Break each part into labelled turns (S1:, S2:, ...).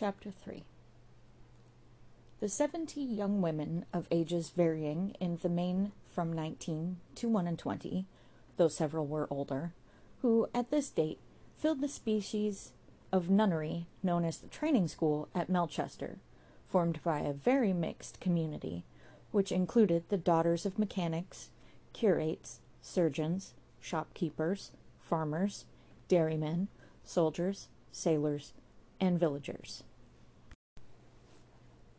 S1: Chapter 3 The seventy young women of ages varying in the main from nineteen to one and twenty, though several were older, who, at this date, filled the species of nunnery known as the training school at Melchester, formed by a very mixed community, which included the daughters of mechanics, curates, surgeons, shopkeepers, farmers, dairymen, soldiers, sailors, and villagers.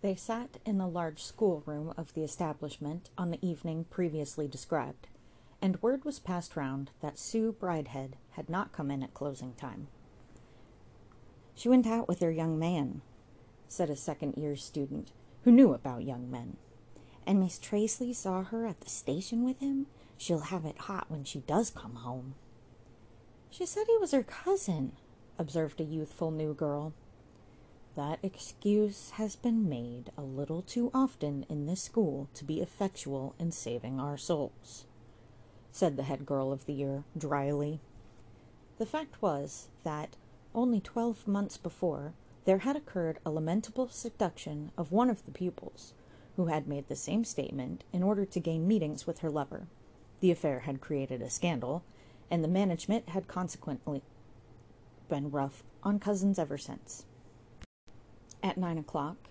S1: They sat in the large schoolroom of the establishment on the evening previously described, and word was passed round that Sue Bridehead had not come in at closing time. She went out with her young man, said a second year student who knew about young men. And Miss Traceley saw her at the station with him. She'll have it hot when she does come home. She said he was her cousin, observed a youthful new girl. That excuse has been made a little too often in this school to be effectual in saving our souls, said the head girl of the year dryly. The fact was that, only twelve months before, there had occurred a lamentable seduction of one of the pupils, who had made the same statement in order to gain meetings with her lover. The affair had created a scandal, and the management had consequently been rough on cousins ever since. At nine o'clock,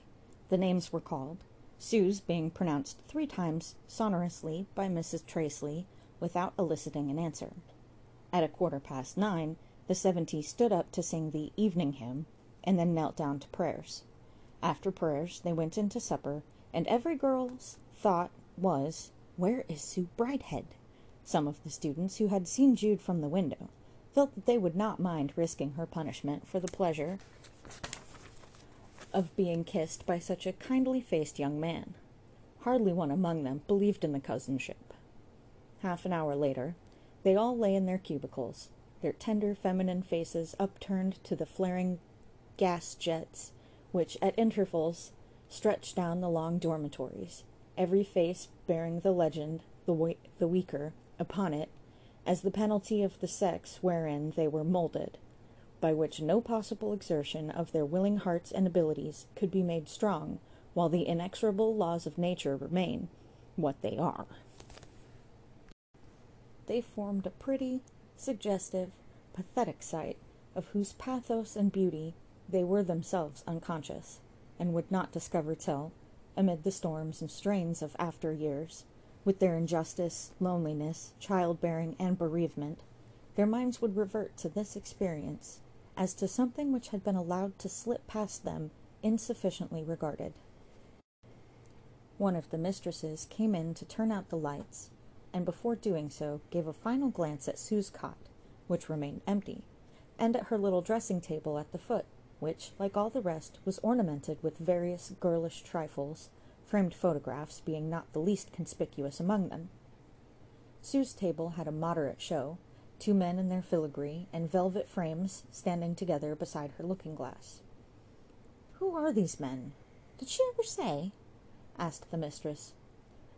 S1: the names were called, Sue's being pronounced three times sonorously by Mrs. Traceley without eliciting an answer. At a quarter past nine, the seventy stood up to sing the evening hymn and then knelt down to prayers. After prayers, they went into supper, and every girl's thought was, Where is Sue Bridehead? Some of the students who had seen Jude from the window felt that they would not mind risking her punishment for the pleasure of being kissed by such a kindly faced young man. Hardly one among them believed in the cousinship. Half an hour later, they all lay in their cubicles, their tender feminine faces upturned to the flaring gas jets which at intervals stretched down the long dormitories, every face bearing the legend, the, the weaker, upon it, as the penalty of the sex wherein they were moulded, by which no possible exertion of their willing hearts and abilities could be made strong, while the inexorable laws of nature remain what they are. They formed a pretty, suggestive, pathetic sight, of whose pathos and beauty they were themselves unconscious, and would not discover till, amid the storms and strains of after years, with their injustice, loneliness, childbearing, and bereavement, their minds would revert to this experience as to something which had been allowed to slip past them insufficiently regarded. One of the mistresses came in to turn out the lights, and before doing so gave a final glance at Sue's cot, which remained empty, and at her little dressing table at the foot, which, like all the rest, was ornamented with various girlish trifles, framed photographs being not the least conspicuous among them. Sue's table had a moderate show, two men in their filigree and velvet frames standing together beside her looking glass. Who are these men? Did she ever say? asked the mistress.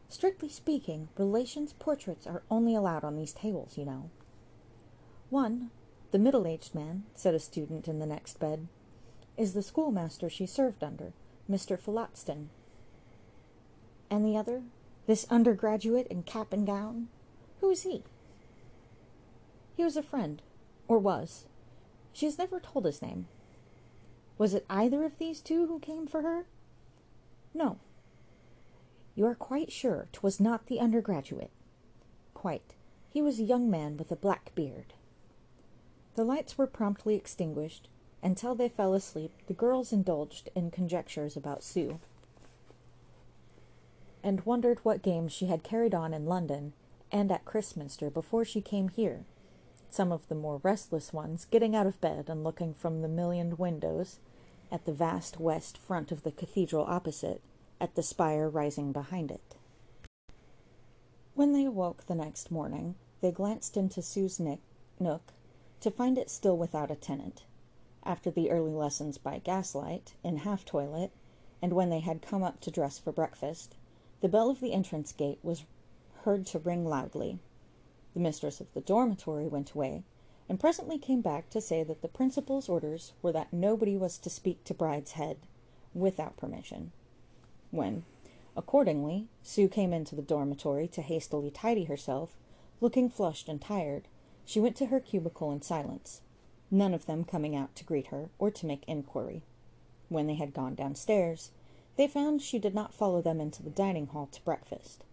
S1: Strictly speaking, relations' portraits are only allowed on these tables, you know. One, the middle aged man, said a student in the next bed, is the schoolmaster she served under, Mr. Phillotson. And the other, this undergraduate in cap and gown, who is he? He was a friend, or was. She has never told his name. Was it either of these two who came for her? No. You are quite sure 'twas not the undergraduate? Quite. He was a young man with a black beard. The lights were promptly extinguished, until they fell asleep, the girls indulged in conjectures about Sue, and wondered what games she had carried on in London and at Christminster before she came here. Some of the more restless ones getting out of bed and looking from the mullioned windows at the vast west front of the cathedral opposite, at the spire rising behind it. When they awoke the next morning, they glanced into Sue's nook to find it still without a tenant after the early lessons by gaslight, in half toilet, and when they had come up to dress for breakfast, the bell of the entrance gate was heard to ring loudly. The mistress of the dormitory went away, and presently came back to say that the principal's orders were that nobody was to speak to Bridehead without permission. When, accordingly, Sue came into the dormitory to hastily tidy herself, looking flushed and tired, she went to her cubicle in silence, none of them coming out to greet her or to make inquiry. When they had gone downstairs, they found she did not follow them into the dining hall to breakfast,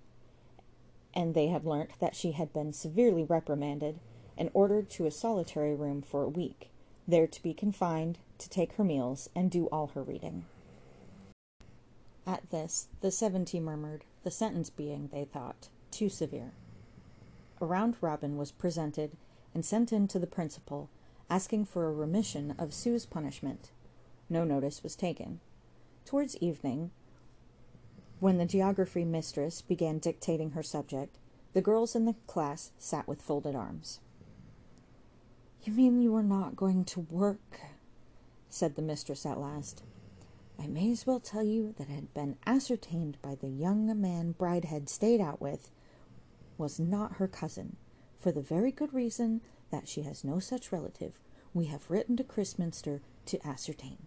S1: and they had learnt that she had been severely reprimanded and ordered to a solitary room for a week, there to be confined, to take her meals, and do all her reading. At this, the seventy murmured, the sentence being, they thought, too severe. A round robin was presented and sent in to the principal, asking for a remission of Sue's punishment. No notice was taken. Towards evening, when the geography mistress began dictating her subject, the girls in the class sat with folded arms. You mean you are not going to work? said the mistress at last. I may as well tell you that it had been ascertained by the young man Bridehead stayed out with was not her cousin, for the very good reason that she has no such relative. We have written to Christminster to ascertain.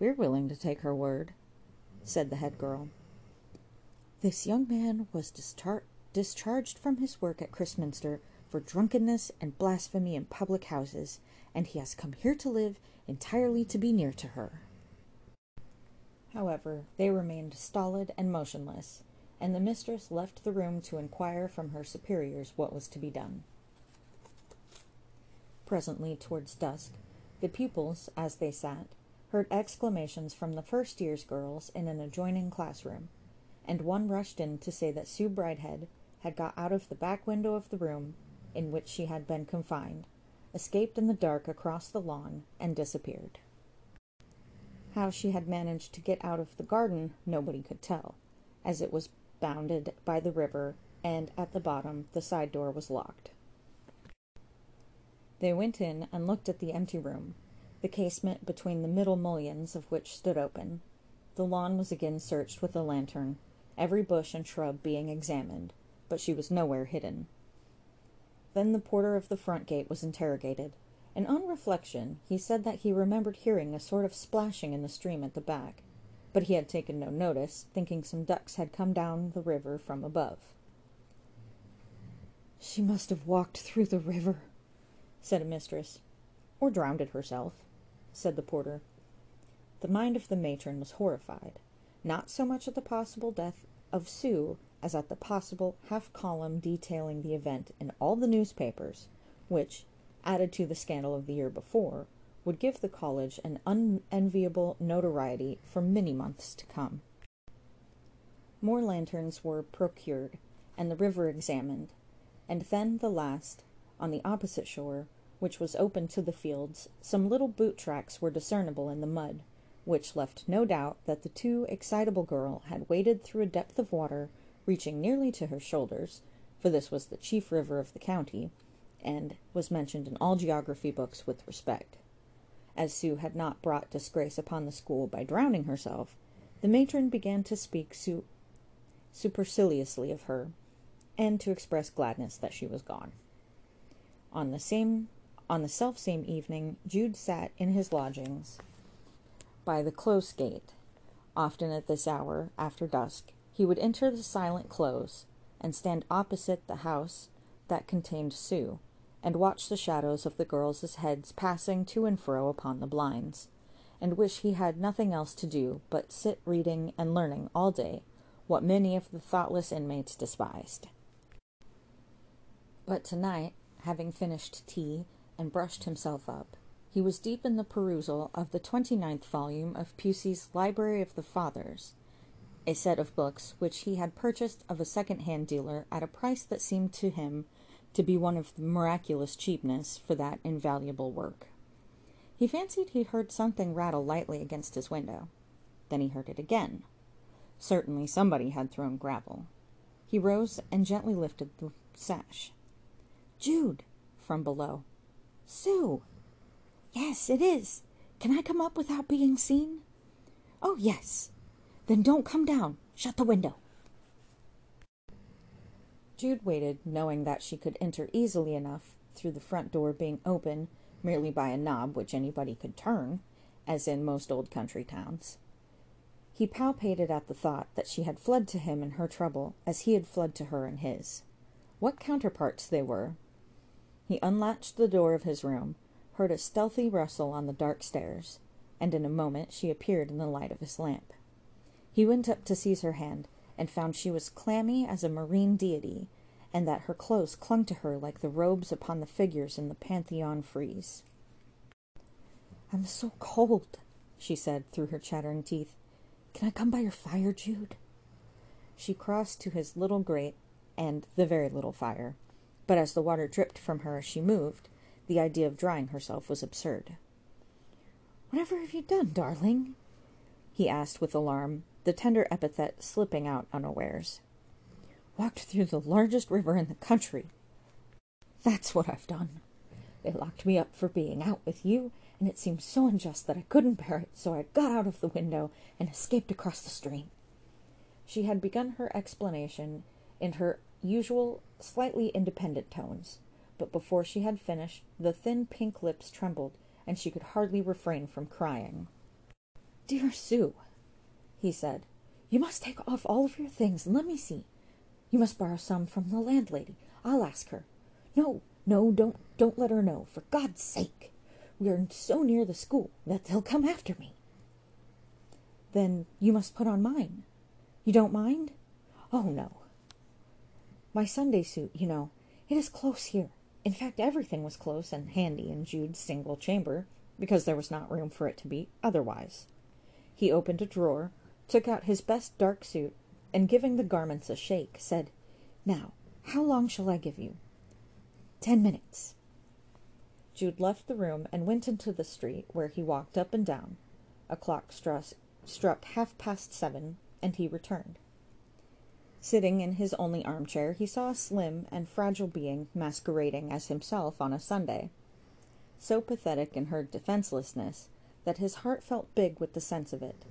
S1: We're willing to take her word, said the head girl. This young man was dischar- discharged from his work at Christminster for drunkenness and blasphemy in public houses, and he has come here to live entirely to be near to her. However, they remained stolid and motionless, and the mistress left the room to inquire from her superiors what was to be done. Presently, towards dusk, the pupils, as they sat, heard exclamations from the first year's girls in an adjoining classroom, and one rushed in to say that Sue Bridehead had got out of the back window of the room in which she had been confined, escaped in the dark across the lawn, and disappeared. How she had managed to get out of the garden nobody could tell, as it was bounded by the river, and at the bottom the side door was locked. They went in and looked at the empty room, the casement between the middle mullions of which stood open. The lawn was again searched with a lantern, every bush and shrub being examined, but she was nowhere hidden. Then the porter of the front gate was interrogated, and on reflection he said that he remembered hearing a sort of splashing in the stream at the back, but he had taken no notice, thinking some ducks had come down the river from above. She must have walked through the river, said a mistress. Or drowned herself, said the porter. The mind of the matron was horrified, not so much at the possible death of Sue as at the possible half column detailing the event in all the newspapers, which, added to the scandal of the year before, would give the college an unenviable notoriety for many months to come. More lanterns were procured, and the river examined, and then the last, on the opposite shore, which was open to the fields, some little boot tracks were discernible in the mud, which left no doubt that the too excitable girl had waded through a depth of water reaching nearly to her shoulders, for this was the chief river of the county, and was mentioned in all geography books with respect. As Sue had not brought disgrace upon the school by drowning herself, the matron began to speak su- superciliously of her, and to express gladness that she was gone. On the same on the self same evening, Jude sat in his lodgings by the close gate. Often at this hour, after dusk, he would enter the silent close and stand opposite the house that contained Sue, and watch the shadows of the girls' heads passing to and fro upon the blinds, and wish he had nothing else to do but sit reading and learning all day what many of the thoughtless inmates despised. But tonight, having finished tea and brushed himself up, he was deep in the perusal of the twenty-ninth volume of Pusey's Library of the Fathers, a set of books which he had purchased of a second-hand dealer at a price that seemed to him to be one of miraculous cheapness for that invaluable work. He fancied he heard something rattle lightly against his window. Then he heard it again. Certainly somebody had thrown gravel. He rose and gently lifted the sash. Jude! from below. Sue! Yes, it is. Can I come up without being seen? Oh, yes. Then don't come down. Shut the window. Jude waited, knowing that she could enter easily enough through the front door being open merely by a knob which anybody could turn, as in most old country towns. He palpated at the thought that she had fled to him in her trouble as he had fled to her in his. What counterparts they were! He unlatched the door of his room, heard a stealthy rustle on the dark stairs, and in a moment she appeared in the light of his lamp. He went up to seize her hand, and found she was clammy as a marine deity, and that her clothes clung to her like the robes upon the figures in the Pantheon frieze. I'm so cold, she said through her chattering teeth. Can I come by your fire, Jude? She crossed to his little grate and the very little fire, but as the water dripped from her as she moved, the idea of drying herself was absurd. Whatever have you done, darling? he asked with alarm, the tender epithet slipping out unawares. Walked through the largest river in the country. That's what I've done. They locked me up for being out with you, and it seemed so unjust that I couldn't bear it, so I got out of the window and escaped across the stream. She had begun her explanation in her usual, slightly independent tones, but before she had finished, the thin pink lips trembled, and she could hardly refrain from crying. Dear Sue, he said, you must take off all of your things and let me see. You must borrow some from the landlady. I'll ask her. No, no, don't don't let her know, for God's sake. We are so near the school that they'll come after me. Then you must put on mine. You don't mind? Oh, no. My Sunday suit, you know, it is close here. In fact, everything was close and handy in Jude's single chamber, because there was not room for it to be otherwise. He opened a drawer, took out his best dark suit, and giving the garments a shake, said, Now, how long shall I give you? Ten minutes. Jude left the room and went into the street, where he walked up and down. A clock struck half past seven, and he returned. Sitting in his only armchair, he saw a slim and fragile being masquerading as himself on a Sunday, so pathetic in her defenselessness that his heart felt big with the sense of it.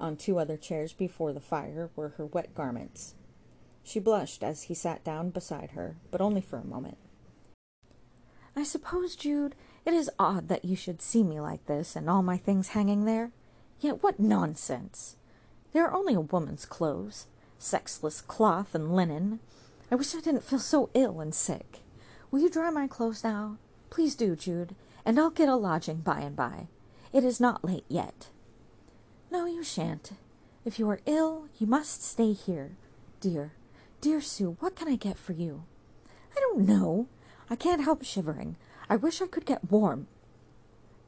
S1: On two other chairs before the fire were her wet garments. She blushed as he sat down beside her, but only for a moment. I suppose, Jude, it is odd that you should see me like this and all my things hanging there. Yet what nonsense! They are only a woman's clothes, sexless cloth and linen. I wish I didn't feel so ill and sick. Will you dry my clothes now? Please do, Jude, and I'll get a lodging by and by. It is not late yet. No, you shan't. If you are ill, you must stay here. Dear, dear Sue, what can I get for you? I don't know. I can't help shivering. I wish I could get warm.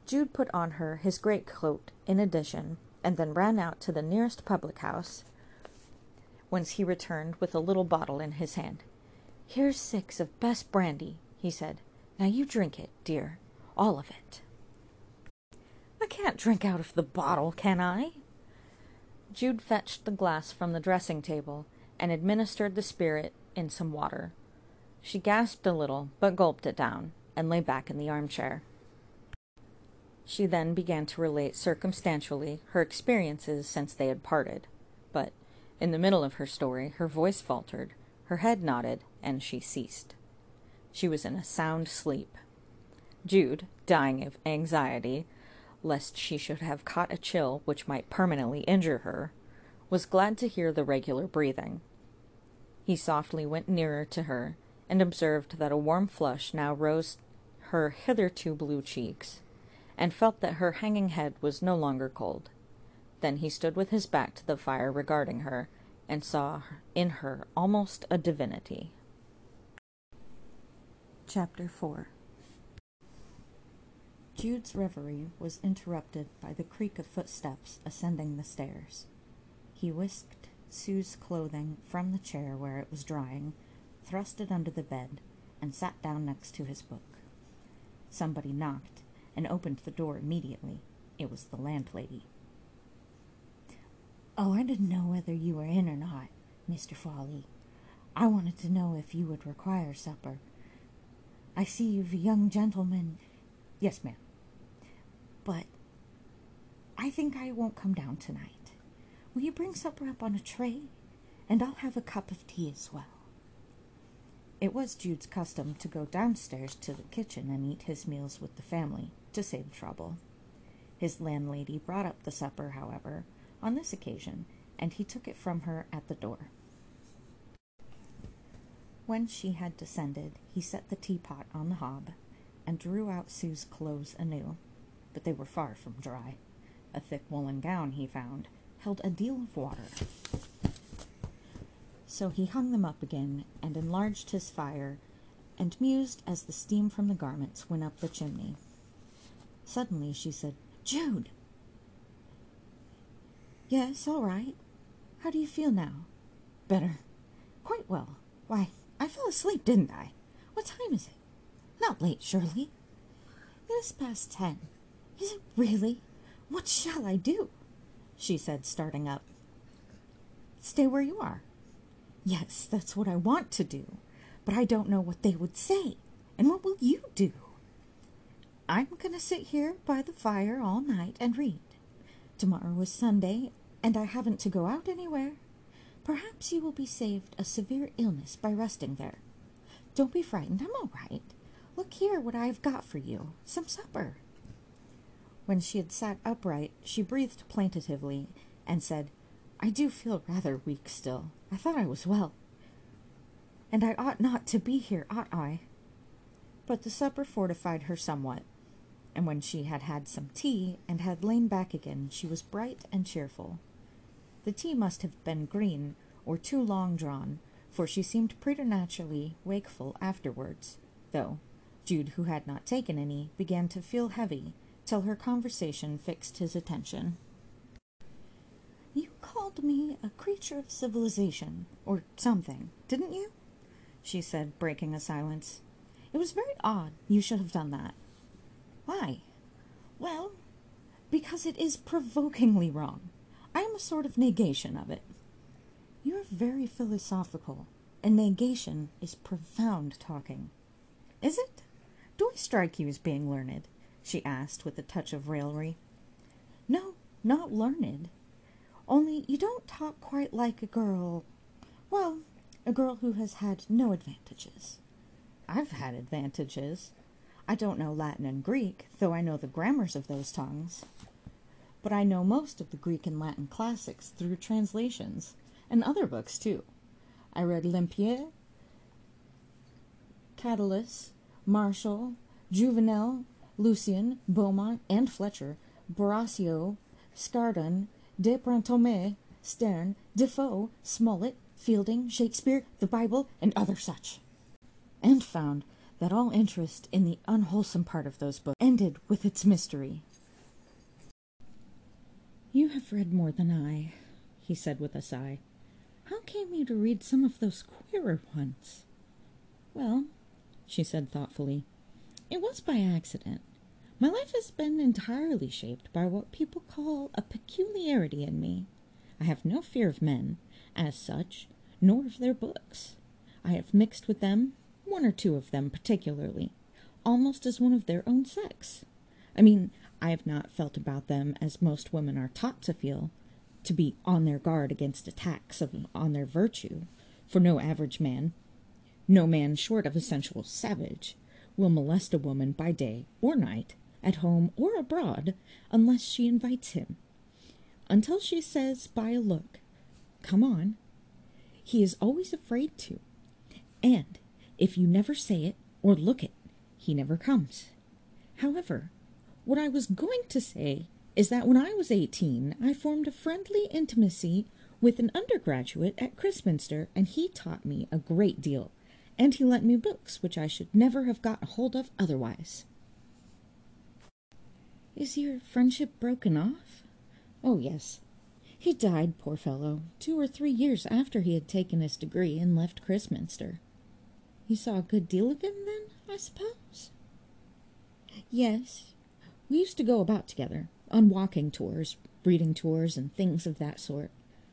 S1: Jude put on her his great coat in addition, and then ran out to the nearest public house, whence he returned with a little bottle in his hand. Here's six of best brandy, he said. Now you drink it, dear, all of it. I can't drink out of the bottle, can I? Jude fetched the glass from the dressing table and administered the spirit in some water. She gasped a little, but gulped it down, and lay back in the armchair. She then began to relate circumstantially her experiences since they had parted, but in the middle of her story her voice faltered, her head nodded, and she ceased. She was in a sound sleep. Jude, dying of anxiety, lest she should have caught a chill which might permanently injure her, was glad to hear the regular breathing. He softly went nearer to her and observed that a warm flush now rose her hitherto blue cheeks, and felt that her hanging head was no longer cold. Then he stood with his back to the fire regarding her, and saw in her almost a divinity. Chapter 4 Jude's reverie was interrupted by the creak of footsteps ascending the stairs. He whisked Sue's clothing from the chair where it was drying thrust it under the bed, and sat down next to his book. Somebody knocked and opened the door immediately. It was the landlady. Oh, I didn't know whether you were in or not, Mr. Fawley. I wanted to know if you would require supper. I see you've a young gentleman. Yes, ma'am. But I think I won't come down tonight. Will you bring supper up on a tray? And I'll have a cup of tea as well. It was Jude's custom to go downstairs to the kitchen and eat his meals with the family, to save trouble. His landlady brought up the supper, however, on this occasion, and he took it from her at the door. When she had descended, he set the teapot on the hob and drew out Sue's clothes anew, but they were far from dry. A thick woolen gown, he found, held a deal of water. So he hung them up again and enlarged his fire and mused as the steam from the garments went up the chimney. Suddenly she said, Jude! Yes, all right. How do you feel now? Better. Quite well. Why, I fell asleep, didn't I? What time is it? Not late, surely. It is past ten. Is it really? What shall I do? she said, starting up. Stay where you are. Yes, that's what I want to do, but I don't know what they would say. And what will you do? I'm going to sit here by the fire all night and read. Tomorrow is Sunday, and I haven't to go out anywhere. Perhaps you will be saved a severe illness by resting there. Don't be frightened, I'm all right. Look here what I have got for you some supper. When she had sat upright, she breathed plaintively and said, I do feel rather weak still. I thought I was well. And I ought not to be here, ought I? But the supper fortified her somewhat, and when she had had some tea and had lain back again, she was bright and cheerful. The tea must have been green or too long drawn, for she seemed preternaturally wakeful afterwards, though Jude, who had not taken any, began to feel heavy till her conversation fixed his attention. You called me a creature of civilization, or something, didn't you? she said, breaking a silence. It was very odd you should have done that. Why? Well, because it is provokingly wrong. I am a sort of negation of it. You are very philosophical, and negation is profound talking. Is it? Do I strike you as being learned? she asked with a touch of raillery. No, not learned. Only you don't talk quite like a girl. Well, a girl who has had no advantages. I've had advantages. I don't know Latin and Greek, though I know the grammars of those tongues. But I know most of the Greek and Latin classics through translations, and other books too. I read Lempriere, Catullus, Martial, Juvenal, Lucian, Beaumont, and Fletcher, Boccaccio, Scarron, De Brantome, Sterne, Defoe, Smollett, Fielding, Shakespeare, the Bible, and other such. And found that all interest in the unwholesome part of those books ended with its mystery. You have read more than I, he said with a sigh. How came you to read some of those queerer ones? Well, she said thoughtfully, it was by accident. My life has been entirely shaped by what people call a peculiarity in me. I have no fear of men, as such, nor of their books. I have mixed with them, one or two of them particularly, almost as one of their own sex. I mean, I have not felt about them as most women are taught to feel, to be on their guard against attacks of, on their virtue, for no average man, no man short of a sensual savage, will molest a woman by day or night, at home or abroad, unless she invites him. Until she says by a look, Come on, he is always afraid to. And if you never say it or look it, he never comes. However, what I was going to say is that when I was eighteen, I formed a friendly intimacy with an undergraduate at Christminster, and he taught me a great deal and he lent me books which I should never have got hold of otherwise. Is your friendship broken off? Oh, yes. He died, poor fellow, two or three years after he had taken his degree and left Christminster. You saw a good deal of him then, I suppose? Yes. We used to go about together, on walking tours, reading tours, and things of that sort,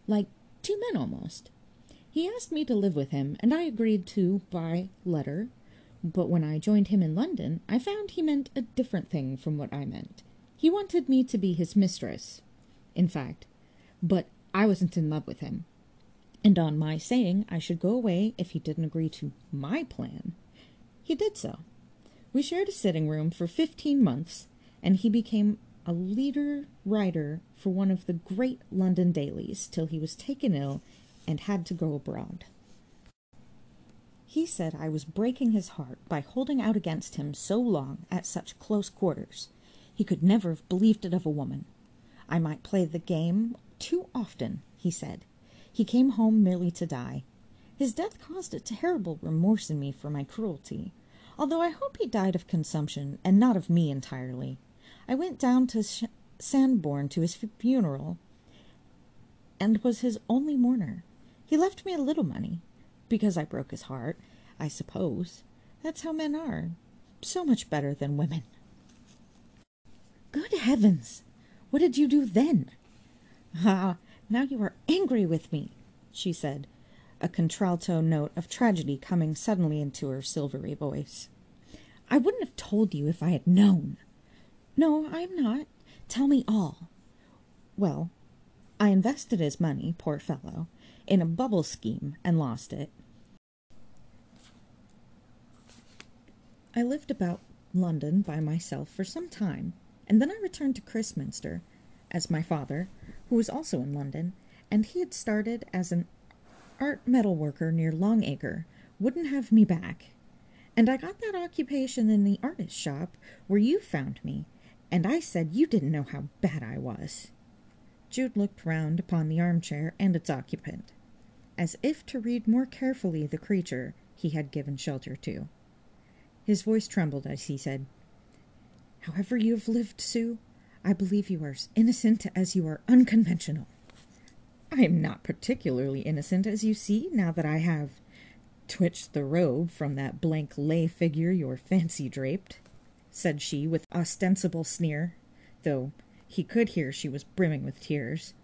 S1: like two men almost. He asked me to live with him, and I agreed to by letter. But when I joined him in London, I found he meant a different thing from what I meant. He wanted me to be his mistress, in fact, but I wasn't in love with him. and on my saying I should go away if he didn't agree to my plan, he did so. We shared a sitting room for fifteen months, and he became a leader writer for one of the great London dailies till he was taken ill and had to go abroad. He said I was breaking his heart by holding out against him so long at such close quarters. He could never have believed it of a woman. I might play the game too often, he said. He came home merely to die. His death caused a terrible remorse in me for my cruelty, although I hope he died of consumption and not of me entirely. I went down to Sh- Sandbourne to his funeral and was his only mourner. He left me a little money, because I broke his heart, I suppose. That's how men are. So much better than women. Good heavens! What did you do then? Ah, now you are angry with me, she said, a contralto note of tragedy coming suddenly into her silvery voice. I wouldn't have told you if I had known. No, I am not. Tell me all. Well, I invested his money, poor fellow, in a bubble scheme and lost it. I lived about London by myself for some time, and then I returned to Christminster, as my father, who was also in London, and he had started as an art metal worker near Longacre, wouldn't have me back. And I got that occupation in the artist shop where you found me, and I said you didn't know how bad I was. Jude looked round upon the armchair and its occupant, as if to read more carefully the creature he had given shelter to. His voice trembled as he said, However you have lived, Sue, I believe you are as innocent as you are unconventional. I am not particularly innocent, as you see, now that I have twitched the robe from that blank lay figure your fancy draped said she with ostensible sneer, though he could hear she was brimming with tears.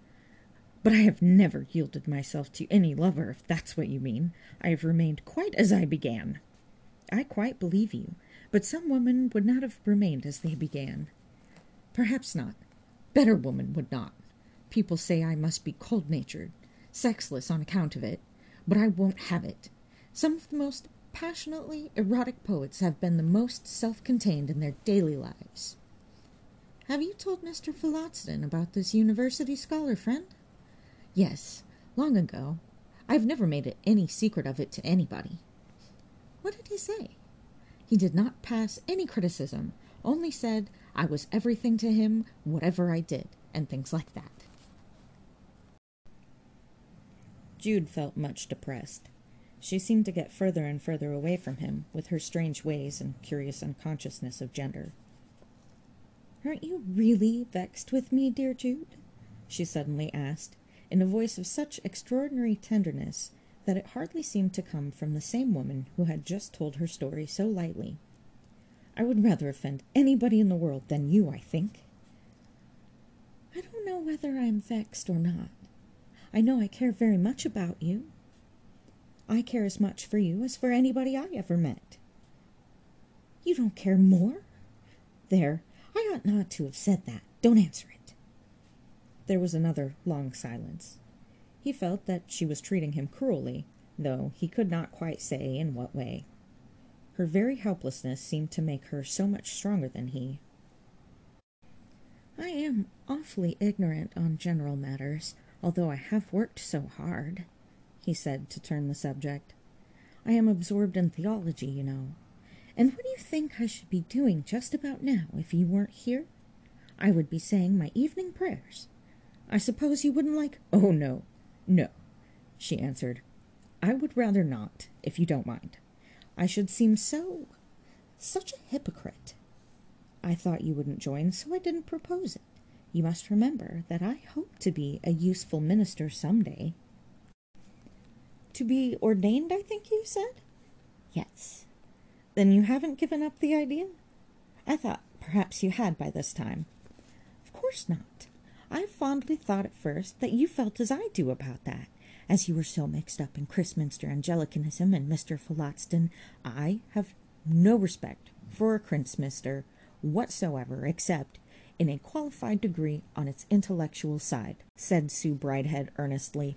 S1: But I have never yielded myself to any lover, if that's what you mean. I have remained quite as I began. I quite believe you, but some women would not have remained as they began. Perhaps not. Better women would not. People say I must be cold natured, sexless on account of it, but I won't have it. Some of the most passionately erotic poets have been the most self contained in their daily lives. Have you told Mr. Phillotson about this university scholar friend? Yes, long ago. I've never made any secret of it to anybody. What did he say? He did not pass any criticism, only said I was everything to him, whatever I did, and things like that. Jude felt much depressed. She seemed to get further and further away from him with her strange ways and curious unconsciousness of gender. Aren't you really vexed with me, dear Jude? she suddenly asked, in a voice of such extraordinary tenderness that it hardly seemed to come from the same woman who had just told her story so lightly. I would rather offend anybody in the world than you, I think. I don't know whether I am vexed or not. I know I care very much about you, I care as much for you as for anybody I ever met. You don't care more? There, I ought not to have said that. Don't answer it. There was another long silence. He felt that she was treating him cruelly, though he could not quite say in what way. Her very helplessness seemed to make her so much stronger than he. I am awfully ignorant on general matters, although I have worked so hard he said to turn the subject. I am absorbed in theology, you know. And what do you think I should be doing just about now if you weren't here? I would be saying my evening prayers. I suppose you wouldn't like. Oh, no, no, she answered. I would rather not, if you don't mind. I should seem so. such a hypocrite. I thought you wouldn't join, so I didn't propose it. You must remember that I hope to be a useful minister some day. To be ordained, I think you said? Yes. Then you haven't given up the idea? I thought perhaps you had by this time. Of course not. I fondly thought at first that you felt as I do about that. As you were so mixed up in Christminster Anglicanism and Mr. Phillotson, I have no respect for a Christminster whatsoever, except in a qualified degree on its intellectual side, said Sue Bridehead earnestly.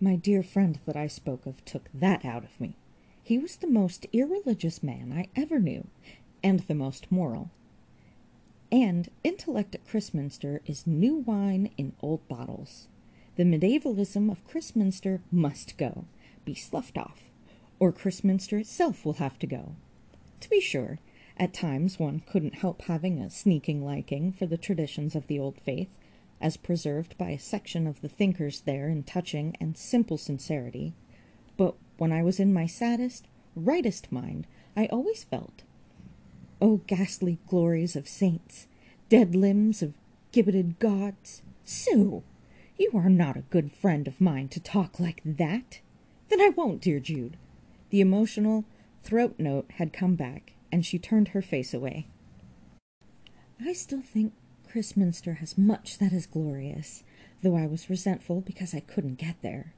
S1: My dear friend that I spoke of took that out of me. He was the most irreligious man I ever knew, and the most moral. And intellect at Christminster is new wine in old bottles. The medievalism of Christminster must go, be sloughed off, or Christminster itself will have to go. To be sure, at times one couldn't help having a sneaking liking for the traditions of the old faith, as preserved by a section of the thinkers there in touching and simple sincerity. But when I was in my saddest, rightest mind, I always felt, O ghastly glories of saints, dead limbs of gibbeted gods, Sue, you are not a good friend of mine to talk like that. Then I won't, dear Jude. The emotional throat note had come back, and she turned her face away. I still think Christminster has much that is glorious, though I was resentful because I couldn't get there.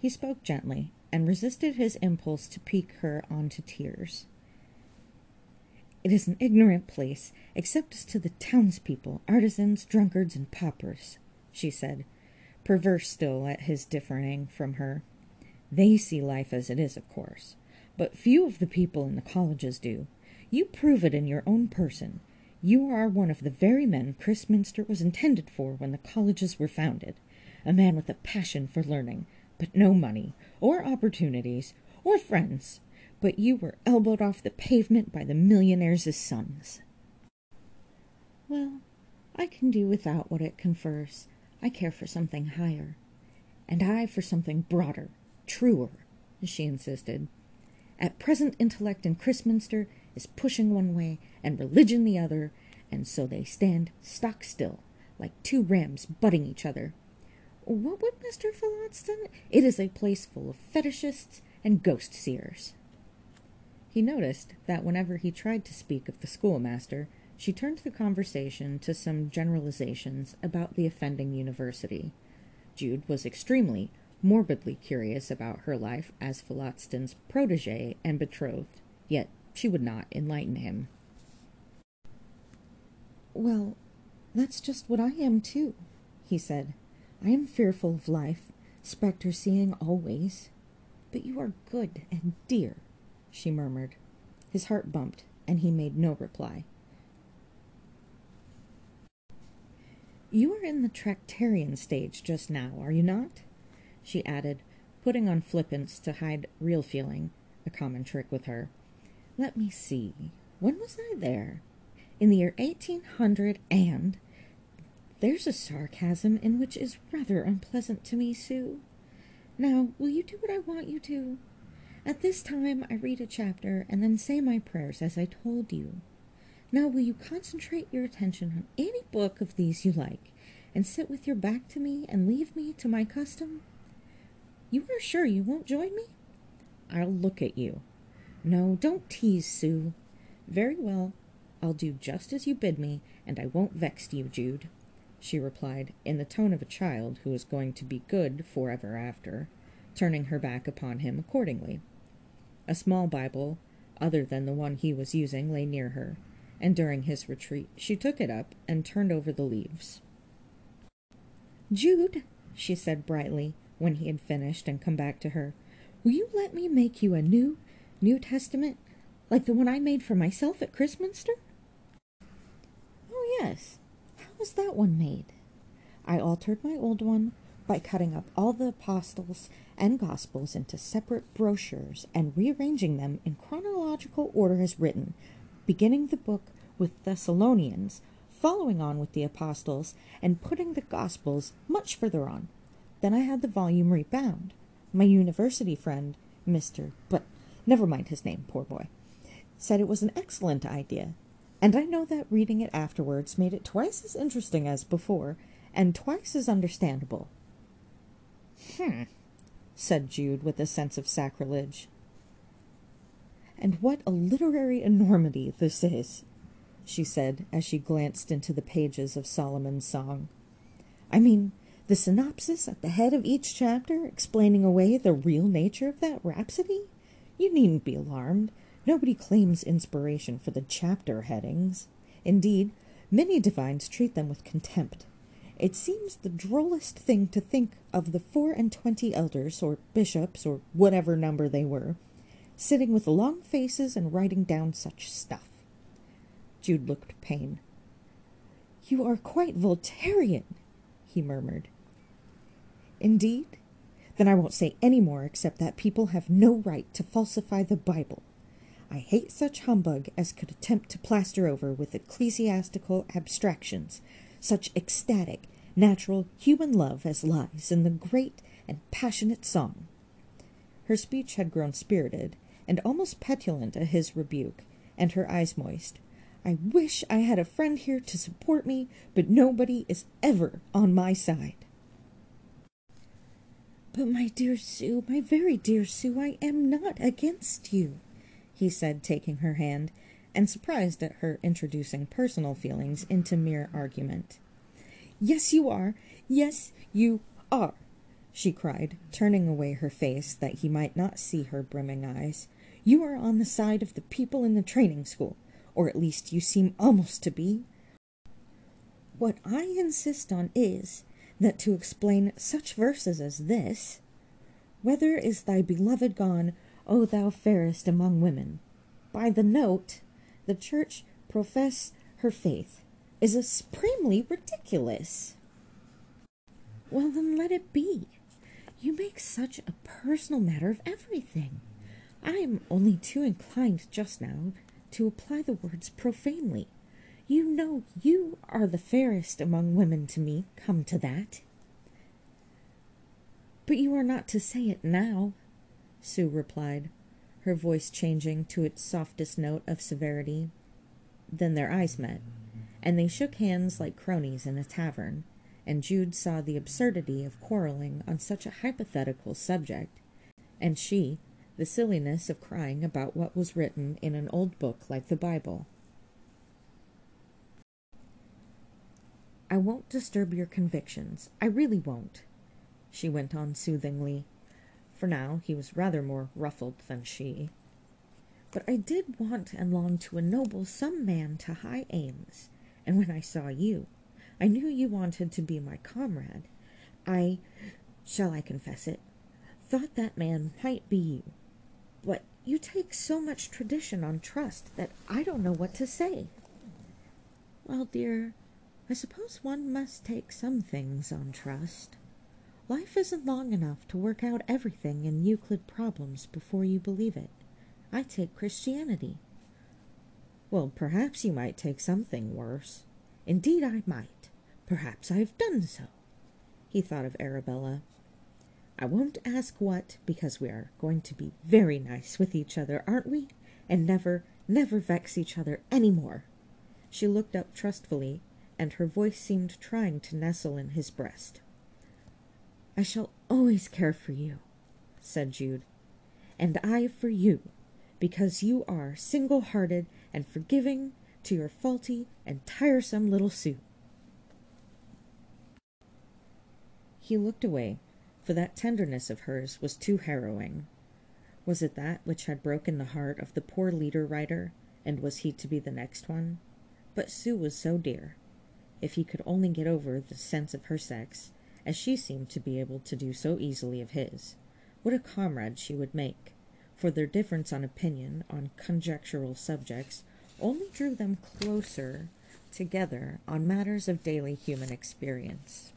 S1: He spoke gently, and resisted his impulse to pique her on to tears. It is an ignorant place, except as to the townspeople, artisans, drunkards, and paupers, she said, perverse still at his differing from her. They see life as it is, of course, but few of the people in the colleges do. You prove it in your own person. You are one of the very men Christminster was intended for when the colleges were founded. A man with a passion for learning, but no money, or opportunities, or friends. But you were elbowed off the pavement by the millionaires' sons. Well, I can do without what it confers. I care for something higher. And I for something broader, truer, she insisted. At present, intellect in Christminster is pushing one way and religion the other, and so they stand stock still, like two rams butting each other. What would Mr. Phillotson? It is a place full of fetishists and ghost seers. He noticed that whenever he tried to speak of the schoolmaster, she turned the conversation to some generalizations about the offending university. Jude was extremely, morbidly curious about her life as Phillotson's protege and betrothed, yet she would not enlighten him. Well, that's just what I am, too, he said. I am fearful of life, spectre seeing always. But you are good and dear, she murmured. His heart bumped, and he made no reply. You are in the Tractarian stage just now, are you not? she added, putting on flippance to hide real feeling, a common trick with her. Let me see. When was I there? In the year 1800 and. There's a sarcasm in which is rather unpleasant to me, Sue. Now, will you do what I want you to? At this time, I read a chapter and then say my prayers as I told you. Now, will you concentrate your attention on any book of these you like, and sit with your back to me and leave me to my custom? You are sure you won't join me? I'll look at you. No, don't tease, Sue. Very well, I'll do just as you bid me, and I won't vex you, Jude, she replied, in the tone of a child who is going to be good forever after, turning her back upon him accordingly. A small Bible, other than the one he was using, lay near her, and during his retreat she took it up and turned over the leaves. Jude, she said brightly, when he had finished and come back to her, will you let me make you a new New Testament, like the one I made for myself at Christminster? Oh, yes. How was that one made? I altered my old one by cutting up all the epistles and gospels into separate brochures and rearranging them in chronological order as written, beginning the book with Thessalonians, following on with the epistles, and putting the gospels much further on. Then I had the volume rebound. My university friend, Mr. But never mind his name, poor boy, said it was an excellent idea, and I know that reading it afterwards made it twice as interesting as before, and twice as understandable. Hmm, said Jude with a sense of sacrilege. And what a literary enormity this is, she said as she glanced into the pages of Solomon's Song. I mean, the synopsis at the head of each chapter explaining away the real nature of that rhapsody? You needn't be alarmed. Nobody claims inspiration for the chapter headings. Indeed, many divines treat them with contempt.
S2: It seems the drollest thing to think of the four and twenty elders, or bishops, or whatever number they were, sitting with long faces and writing down such stuff. Jude looked pain. You are quite Voltairian, he murmured. Indeed? Then I won't say any more except that people have no right to falsify the Bible. I hate such humbug as could attempt to plaster over with ecclesiastical abstractions such ecstatic, natural human love as lies in the great and passionate song. Her speech had grown spirited and almost petulant at his rebuke, and her eyes moist. I wish I had a friend here to support me, but nobody is ever on my side. But, my dear Sue, my very dear Sue, I am not against you, he said, taking her hand, and surprised at her introducing personal feelings into mere argument. Yes, you are. Yes, you are, she cried, turning away her face that he might not see her brimming eyes. You are on the side of the people in the training school, or at least you seem almost to be. What I insist on is that to explain such verses as this, Whether is thy beloved gone, O thou fairest among women? By the note, the church profess her faith, is supremely ridiculous. Well, then let it be. You make such a personal matter of everything. I am only too inclined just now to apply the words profanely. You know you are the fairest among women to me, come to that. But you are not to say it now, Sue replied, her voice changing to its softest note of severity. Then their eyes met, and they shook hands like cronies in a tavern, and Jude saw the absurdity of quarreling on such a hypothetical subject, and she, the silliness of crying about what was written in an old book like the Bible. I won't disturb your convictions. I really won't, she went on soothingly, for now he was rather more ruffled than she. But I did want and long to ennoble some man to high aims, and when I saw you, I knew you wanted to be my comrade. I, shall I confess it, thought that man might be you. But you take so much tradition on trust that I don't know what to say. Well, dear, I suppose one must take some things on trust. Life isn't long enough to work out everything in Euclid problems before you believe it. I take Christianity. Well, perhaps you might take something worse. Indeed, I might. Perhaps I have done so. He thought of Arabella. I won't ask what, because we are going to be very nice with each other, aren't we? And never, never vex each other any more. She looked up trustfully, and her voice seemed trying to nestle in his breast. I shall always care for you, said Jude, and I for you, because you are single hearted and forgiving to your faulty and tiresome little Sue. He looked away, for that tenderness of hers was too harrowing. Was it that which had broken the heart of the poor leader writer, and was he to be the next one? But Sue was so dear. If he could only get over the sense of her sex, as she seemed to be able to do so easily of his. What a comrade she would make! For their difference on opinion on conjectural subjects only drew them closer together on matters of daily human experience.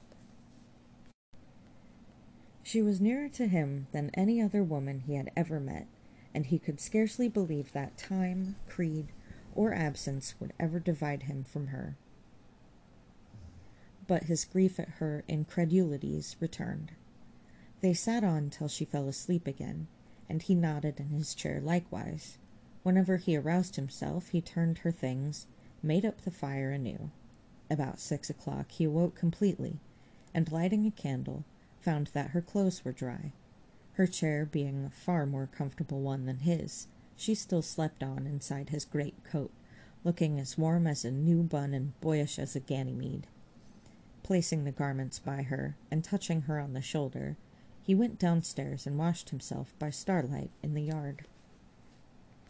S2: She was nearer to him than any other woman he had ever met, and he could scarcely believe that time, creed, or absence would ever divide him from her but his grief at her incredulities returned. They sat on till she fell asleep again, and he nodded in his chair likewise. Whenever he aroused himself, he turned her things, made up the fire anew. About six o'clock he awoke completely, and lighting a candle, found that her clothes were dry. Her chair being a far more comfortable one than his, she still slept on inside his great coat, looking as warm as a new bun and boyish as a Ganymede. Placing the garments by her, and touching her on the shoulder, he went downstairs and washed himself by starlight in the yard.